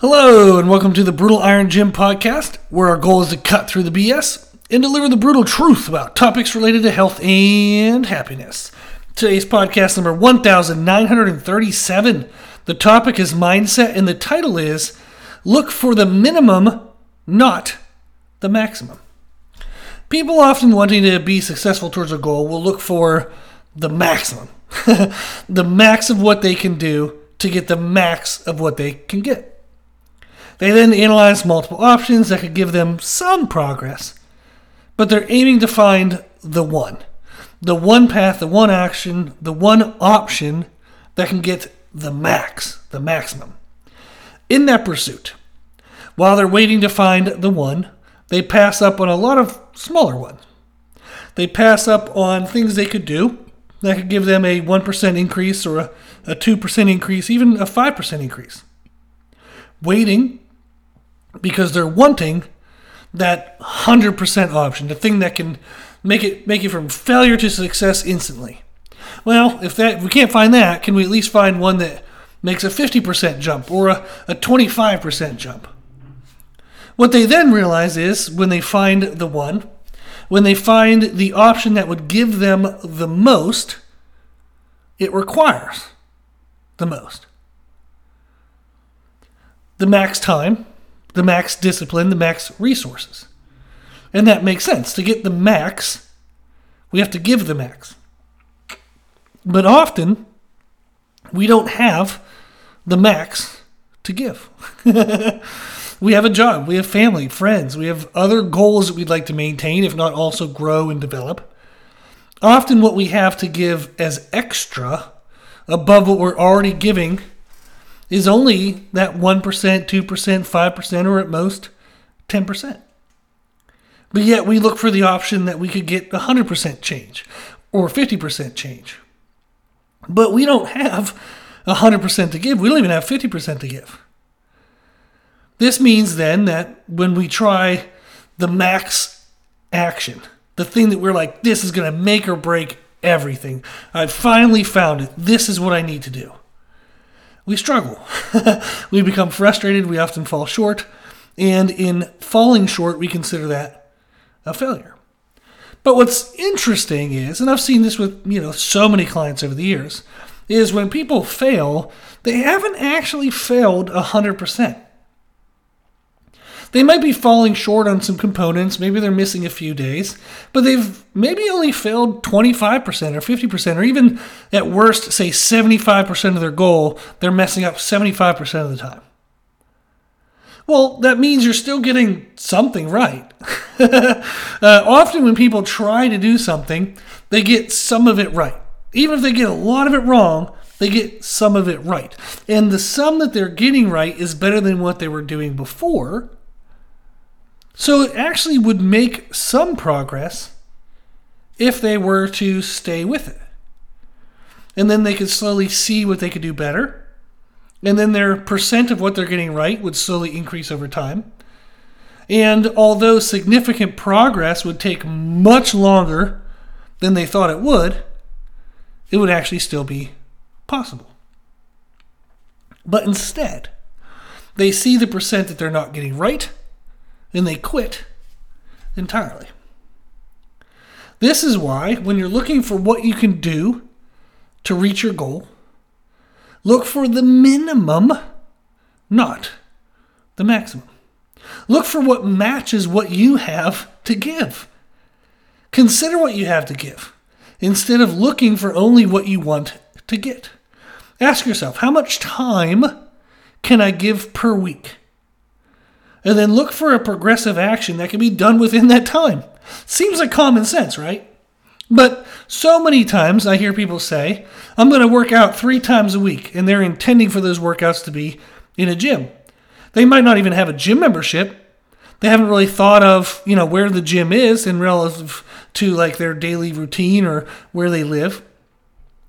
Hello, and welcome to the Brutal Iron Gym podcast, where our goal is to cut through the BS and deliver the brutal truth about topics related to health and happiness. Today's podcast number 1937. The topic is mindset, and the title is Look for the minimum, not the maximum. People often wanting to be successful towards a goal will look for the maximum, the max of what they can do to get the max of what they can get. They then analyze multiple options that could give them some progress, but they're aiming to find the one. The one path, the one action, the one option that can get the max, the maximum. In that pursuit, while they're waiting to find the one, they pass up on a lot of smaller ones. They pass up on things they could do that could give them a 1% increase or a, a 2% increase, even a 5% increase. Waiting because they're wanting that 100% option, the thing that can make it make it from failure to success instantly. Well, if that if we can't find that, can we at least find one that makes a 50% jump or a, a 25% jump? What they then realize is when they find the one, when they find the option that would give them the most, it requires the most. The max time, the max discipline, the max resources. And that makes sense. To get the max, we have to give the max. But often, we don't have the max to give. we have a job, we have family, friends, we have other goals that we'd like to maintain, if not also grow and develop. Often, what we have to give as extra above what we're already giving is only that 1%, 2%, 5%, or at most 10%. But yet we look for the option that we could get 100% change or 50% change. But we don't have 100% to give. We don't even have 50% to give. This means then that when we try the max action, the thing that we're like, this is going to make or break everything, I've finally found it. This is what I need to do. We struggle. we become frustrated. We often fall short. And in falling short, we consider that a failure. But what's interesting is, and I've seen this with, you know, so many clients over the years, is when people fail, they haven't actually failed 100%. They might be falling short on some components, maybe they're missing a few days, but they've maybe only failed 25% or 50%, or even at worst, say 75% of their goal, they're messing up 75% of the time. Well, that means you're still getting something right. uh, often, when people try to do something, they get some of it right. Even if they get a lot of it wrong, they get some of it right. And the sum that they're getting right is better than what they were doing before. So it actually would make some progress if they were to stay with it. And then they could slowly see what they could do better and then their percent of what they're getting right would slowly increase over time. And although significant progress would take much longer than they thought it would, it would actually still be possible. But instead, they see the percent that they're not getting right and they quit entirely. This is why, when you're looking for what you can do to reach your goal, Look for the minimum, not the maximum. Look for what matches what you have to give. Consider what you have to give instead of looking for only what you want to get. Ask yourself, how much time can I give per week? And then look for a progressive action that can be done within that time. Seems like common sense, right? But so many times I hear people say, I'm going to work out three times a week, and they're intending for those workouts to be in a gym. They might not even have a gym membership. They haven't really thought of, you know, where the gym is in relative to like their daily routine or where they live.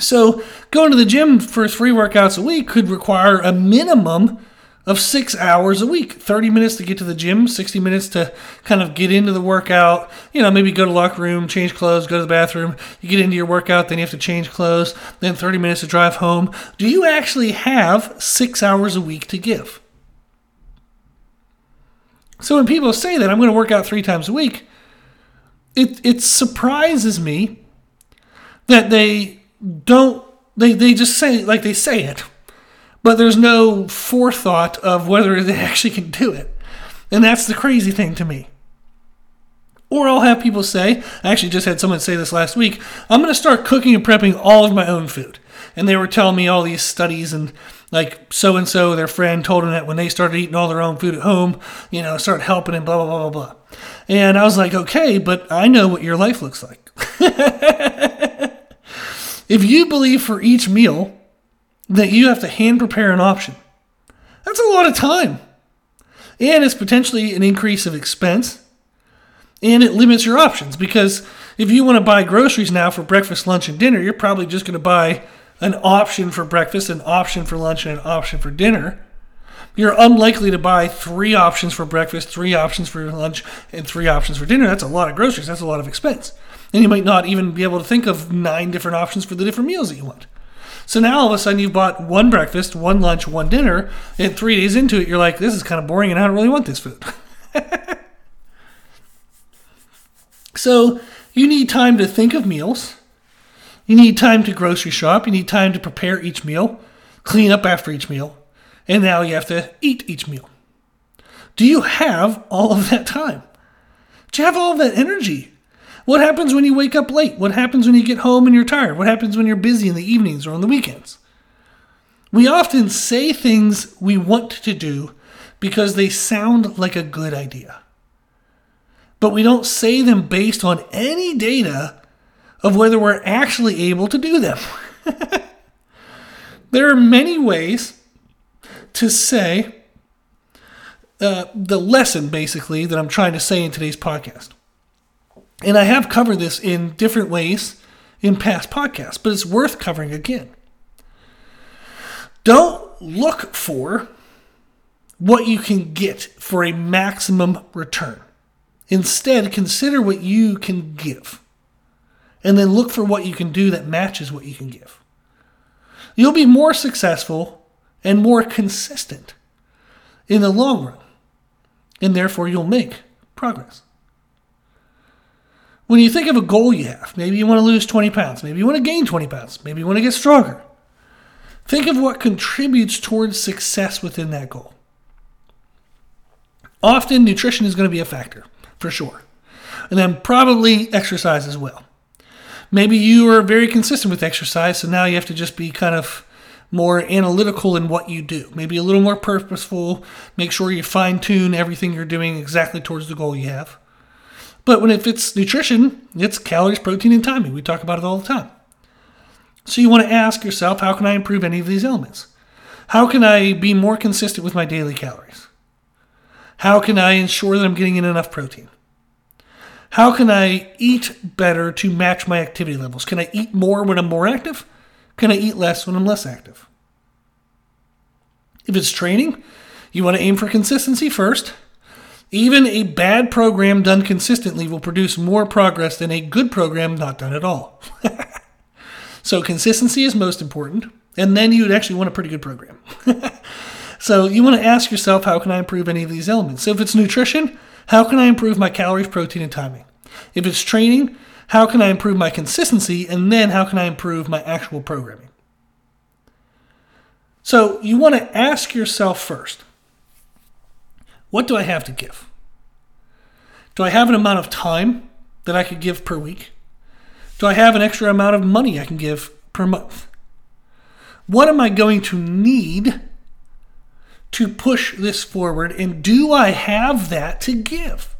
So going to the gym for three workouts a week could require a minimum of six hours a week. 30 minutes to get to the gym 60 minutes to kind of get into the workout. You know maybe go to locker room change clothes go to the bathroom. You get into your workout then you have to change clothes. Then 30 minutes to drive home. Do you actually have six hours a week to give? So when people say that I'm going to work out three times a week, it, it surprises me that they don't, they, they just say, like they say it, but there's no forethought of whether they actually can do it. And that's the crazy thing to me. Or I'll have people say, I actually just had someone say this last week, I'm going to start cooking and prepping all of my own food. And they were telling me all these studies and like so and so, their friend told them that when they started eating all their own food at home, you know, start helping and blah, blah, blah, blah, blah. And I was like, okay, but I know what your life looks like. if you believe for each meal that you have to hand prepare an option, that's a lot of time. And it's potentially an increase of expense and it limits your options because if you want to buy groceries now for breakfast, lunch, and dinner, you're probably just going to buy an option for breakfast, an option for lunch, and an option for dinner. You're unlikely to buy three options for breakfast, three options for lunch, and three options for dinner. That's a lot of groceries. That's a lot of expense. And you might not even be able to think of nine different options for the different meals that you want. So now all of a sudden you've bought one breakfast, one lunch, one dinner, and three days into it, you're like, this is kind of boring and I don't really want this food. So you need time to think of meals. You need time to grocery shop. You need time to prepare each meal, clean up after each meal, and now you have to eat each meal. Do you have all of that time? Do you have all of that energy? What happens when you wake up late? What happens when you get home and you're tired? What happens when you're busy in the evenings or on the weekends? We often say things we want to do because they sound like a good idea but we don't say them based on any data of whether we're actually able to do them. there are many ways to say uh, the lesson, basically, that I'm trying to say in today's podcast. And I have covered this in different ways in past podcasts, but it's worth covering again. Don't look for what you can get for a maximum return. Instead, consider what you can give. And then look for what you can do that matches what you can give. You'll be more successful and more consistent in the long run. And therefore, you'll make progress. When you think of a goal you have, maybe you want to lose 20 pounds, maybe you want to gain 20 pounds, maybe you want to get stronger. Think of what contributes towards success within that goal. Often, nutrition is going to be a factor for sure. And then probably exercise as well. Maybe you are very consistent with exercise, so now you have to just be kind of more analytical in what you do. Maybe a little more purposeful. Make sure you fine tune everything you're doing exactly towards the goal you have. But when if it's nutrition, it's calories, protein, and timing. We talk about it all the time. So you want to ask yourself, how can I improve any of these elements? How can I be more consistent with my daily calories? How can I ensure that I'm getting in enough protein? How can I eat better to match my activity levels? Can I eat more when I'm more active? Can I eat less when I'm less active? If it's training, you want to aim for consistency first. Even a bad program done consistently will produce more progress than a good program not done at all. so, consistency is most important, and then you'd actually want a pretty good program. So you want to ask yourself, how can I improve any of these elements? So if it's nutrition, how can I improve my calories, protein, and timing? If it's training, how can I improve my consistency? And then how can I improve my actual programming? So you want to ask yourself first, what do I have to give? Do I have an amount of time that I could give per week? Do I have an extra amount of money I can give per month? What am I going to need to push this forward? And do I have that to give?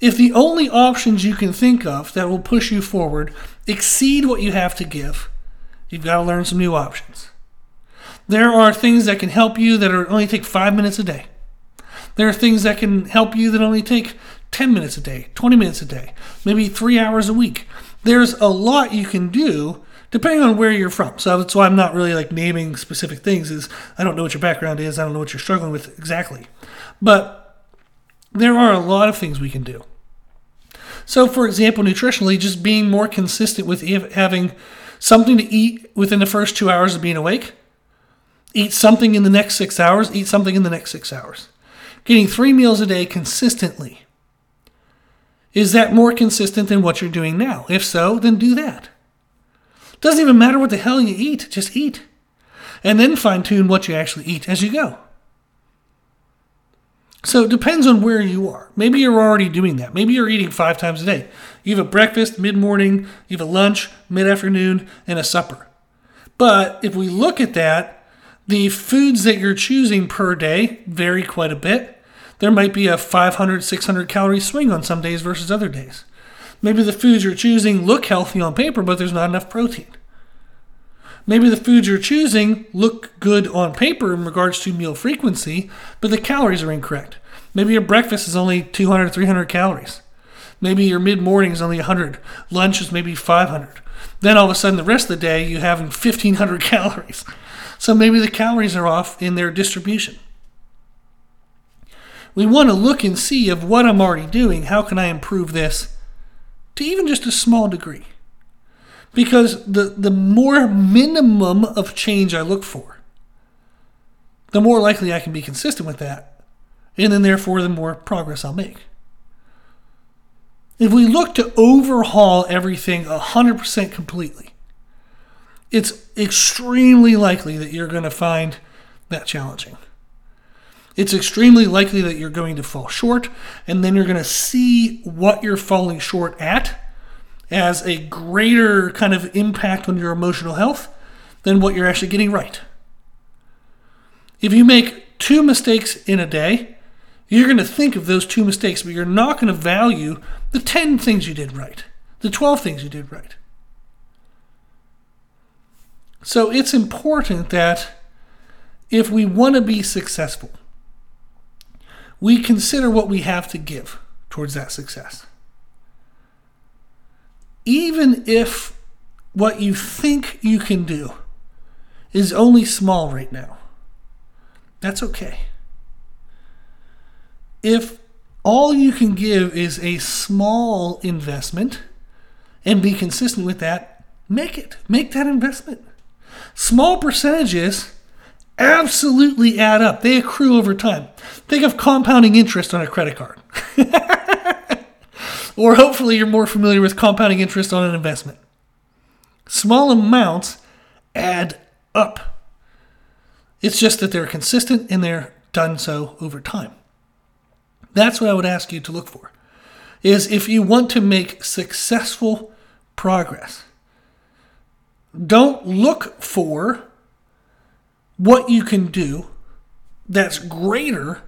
If the only options you can think of that will push you forward exceed what you have to give, you've got to learn some new options. There are things that can help you that are only take five minutes a day. There are things that can help you that only take 10 minutes a day, 20 minutes a day, maybe three hours a week. There's a lot you can do depending on where you're from. So that's why I'm not really like naming specific things. Is I don't know what your background is. I don't know what you're struggling with exactly, but there are a lot of things we can do. So, for example, nutritionally, just being more consistent with having something to eat within the first two hours of being awake, eat something in the next six hours, eat something in the next six hours. Getting three meals a day consistently. Is that more consistent than what you're doing now? If so, then do that. Doesn't even matter what the hell you eat, just eat. And then fine tune what you actually eat as you go. So it depends on where you are. Maybe you're already doing that. Maybe you're eating five times a day. You have a breakfast, mid morning, you have a lunch, mid afternoon, and a supper. But if we look at that, the foods that you're choosing per day vary quite a bit. There might be a 500, 600 calorie swing on some days versus other days. Maybe the foods you're choosing look healthy on paper, but there's not enough protein. Maybe the foods you're choosing look good on paper in regards to meal frequency, but the calories are incorrect. Maybe your breakfast is only 200, 300 calories. Maybe your mid morning is only 100. Lunch is maybe 500. Then all of a sudden, the rest of the day, you're having 1,500 calories. So maybe the calories are off in their distribution. We want to look and see of what I'm already doing. How can I improve this to even just a small degree? Because the, the more minimum of change I look for, the more likely I can be consistent with that. And then, therefore, the more progress I'll make. If we look to overhaul everything 100% completely, it's extremely likely that you're going to find that challenging. It's extremely likely that you're going to fall short, and then you're going to see what you're falling short at as a greater kind of impact on your emotional health than what you're actually getting right. If you make two mistakes in a day, you're going to think of those two mistakes, but you're not going to value the 10 things you did right, the 12 things you did right. So it's important that if we want to be successful, we consider what we have to give towards that success even if what you think you can do is only small right now, that's okay. If all you can give is a small investment and be consistent with that, make it. Make that investment. Small percentages absolutely add up, they accrue over time. Think of compounding interest on a credit card. or hopefully you're more familiar with compounding interest on an investment. Small amounts add up. It's just that they're consistent and they're done so over time. That's what I would ask you to look for. Is if you want to make successful progress, don't look for what you can do that's greater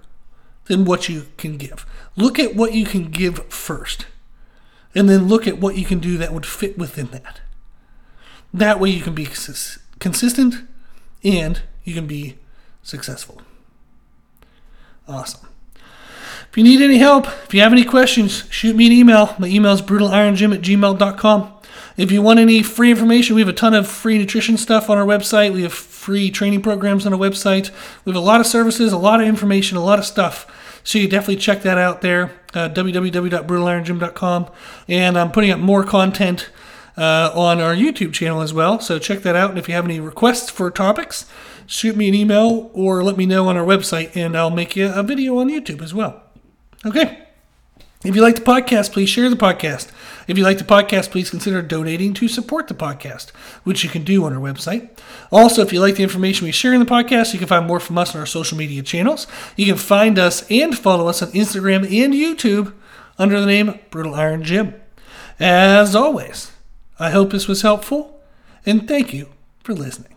than what you can give. Look at what you can give first and then look at what you can do that would fit within that. That way you can be consistent and you can be successful. Awesome. If you need any help, if you have any questions, shoot me an email. My email is brutalirongym at gmail.com. If you want any free information, we have a ton of free nutrition stuff on our website. We have free training programs on our website. We have a lot of services, a lot of information, a lot of stuff. So you definitely check that out there, uh, www.brutalirongym.com. And I'm putting up more content uh, on our YouTube channel as well. So check that out. And if you have any requests for topics, shoot me an email or let me know on our website, and I'll make you a video on YouTube as well. Okay. If you like the podcast, please share the podcast. If you like the podcast, please consider donating to support the podcast, which you can do on our website. Also, if you like the information we share in the podcast, you can find more from us on our social media channels. You can find us and follow us on Instagram and YouTube under the name Brutal Iron Gym. As always, I hope this was helpful, and thank you for listening.